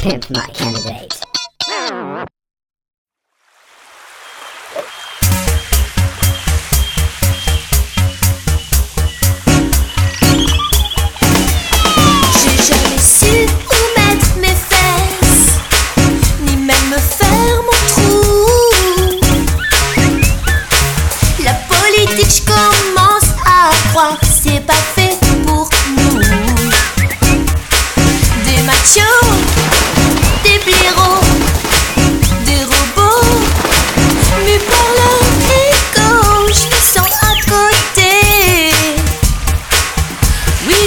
Pimp my candidate.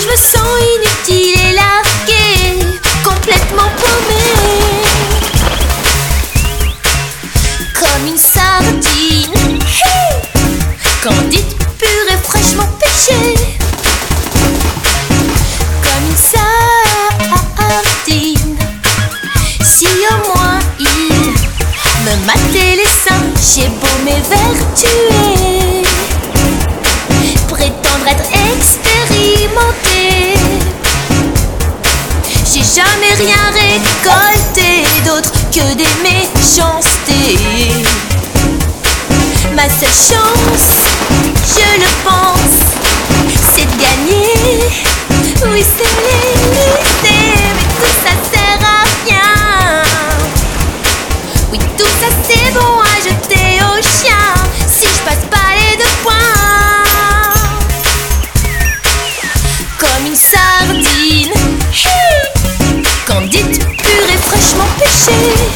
je me sens inutile et larguée, complètement paumée. Comme une sardine, candide, pure et fraîchement pêchée. Comme une sardine, si au moins il me matait les seins, j'ai beau mes. que des méchancetés. Ma seule chance, je le pense. 心。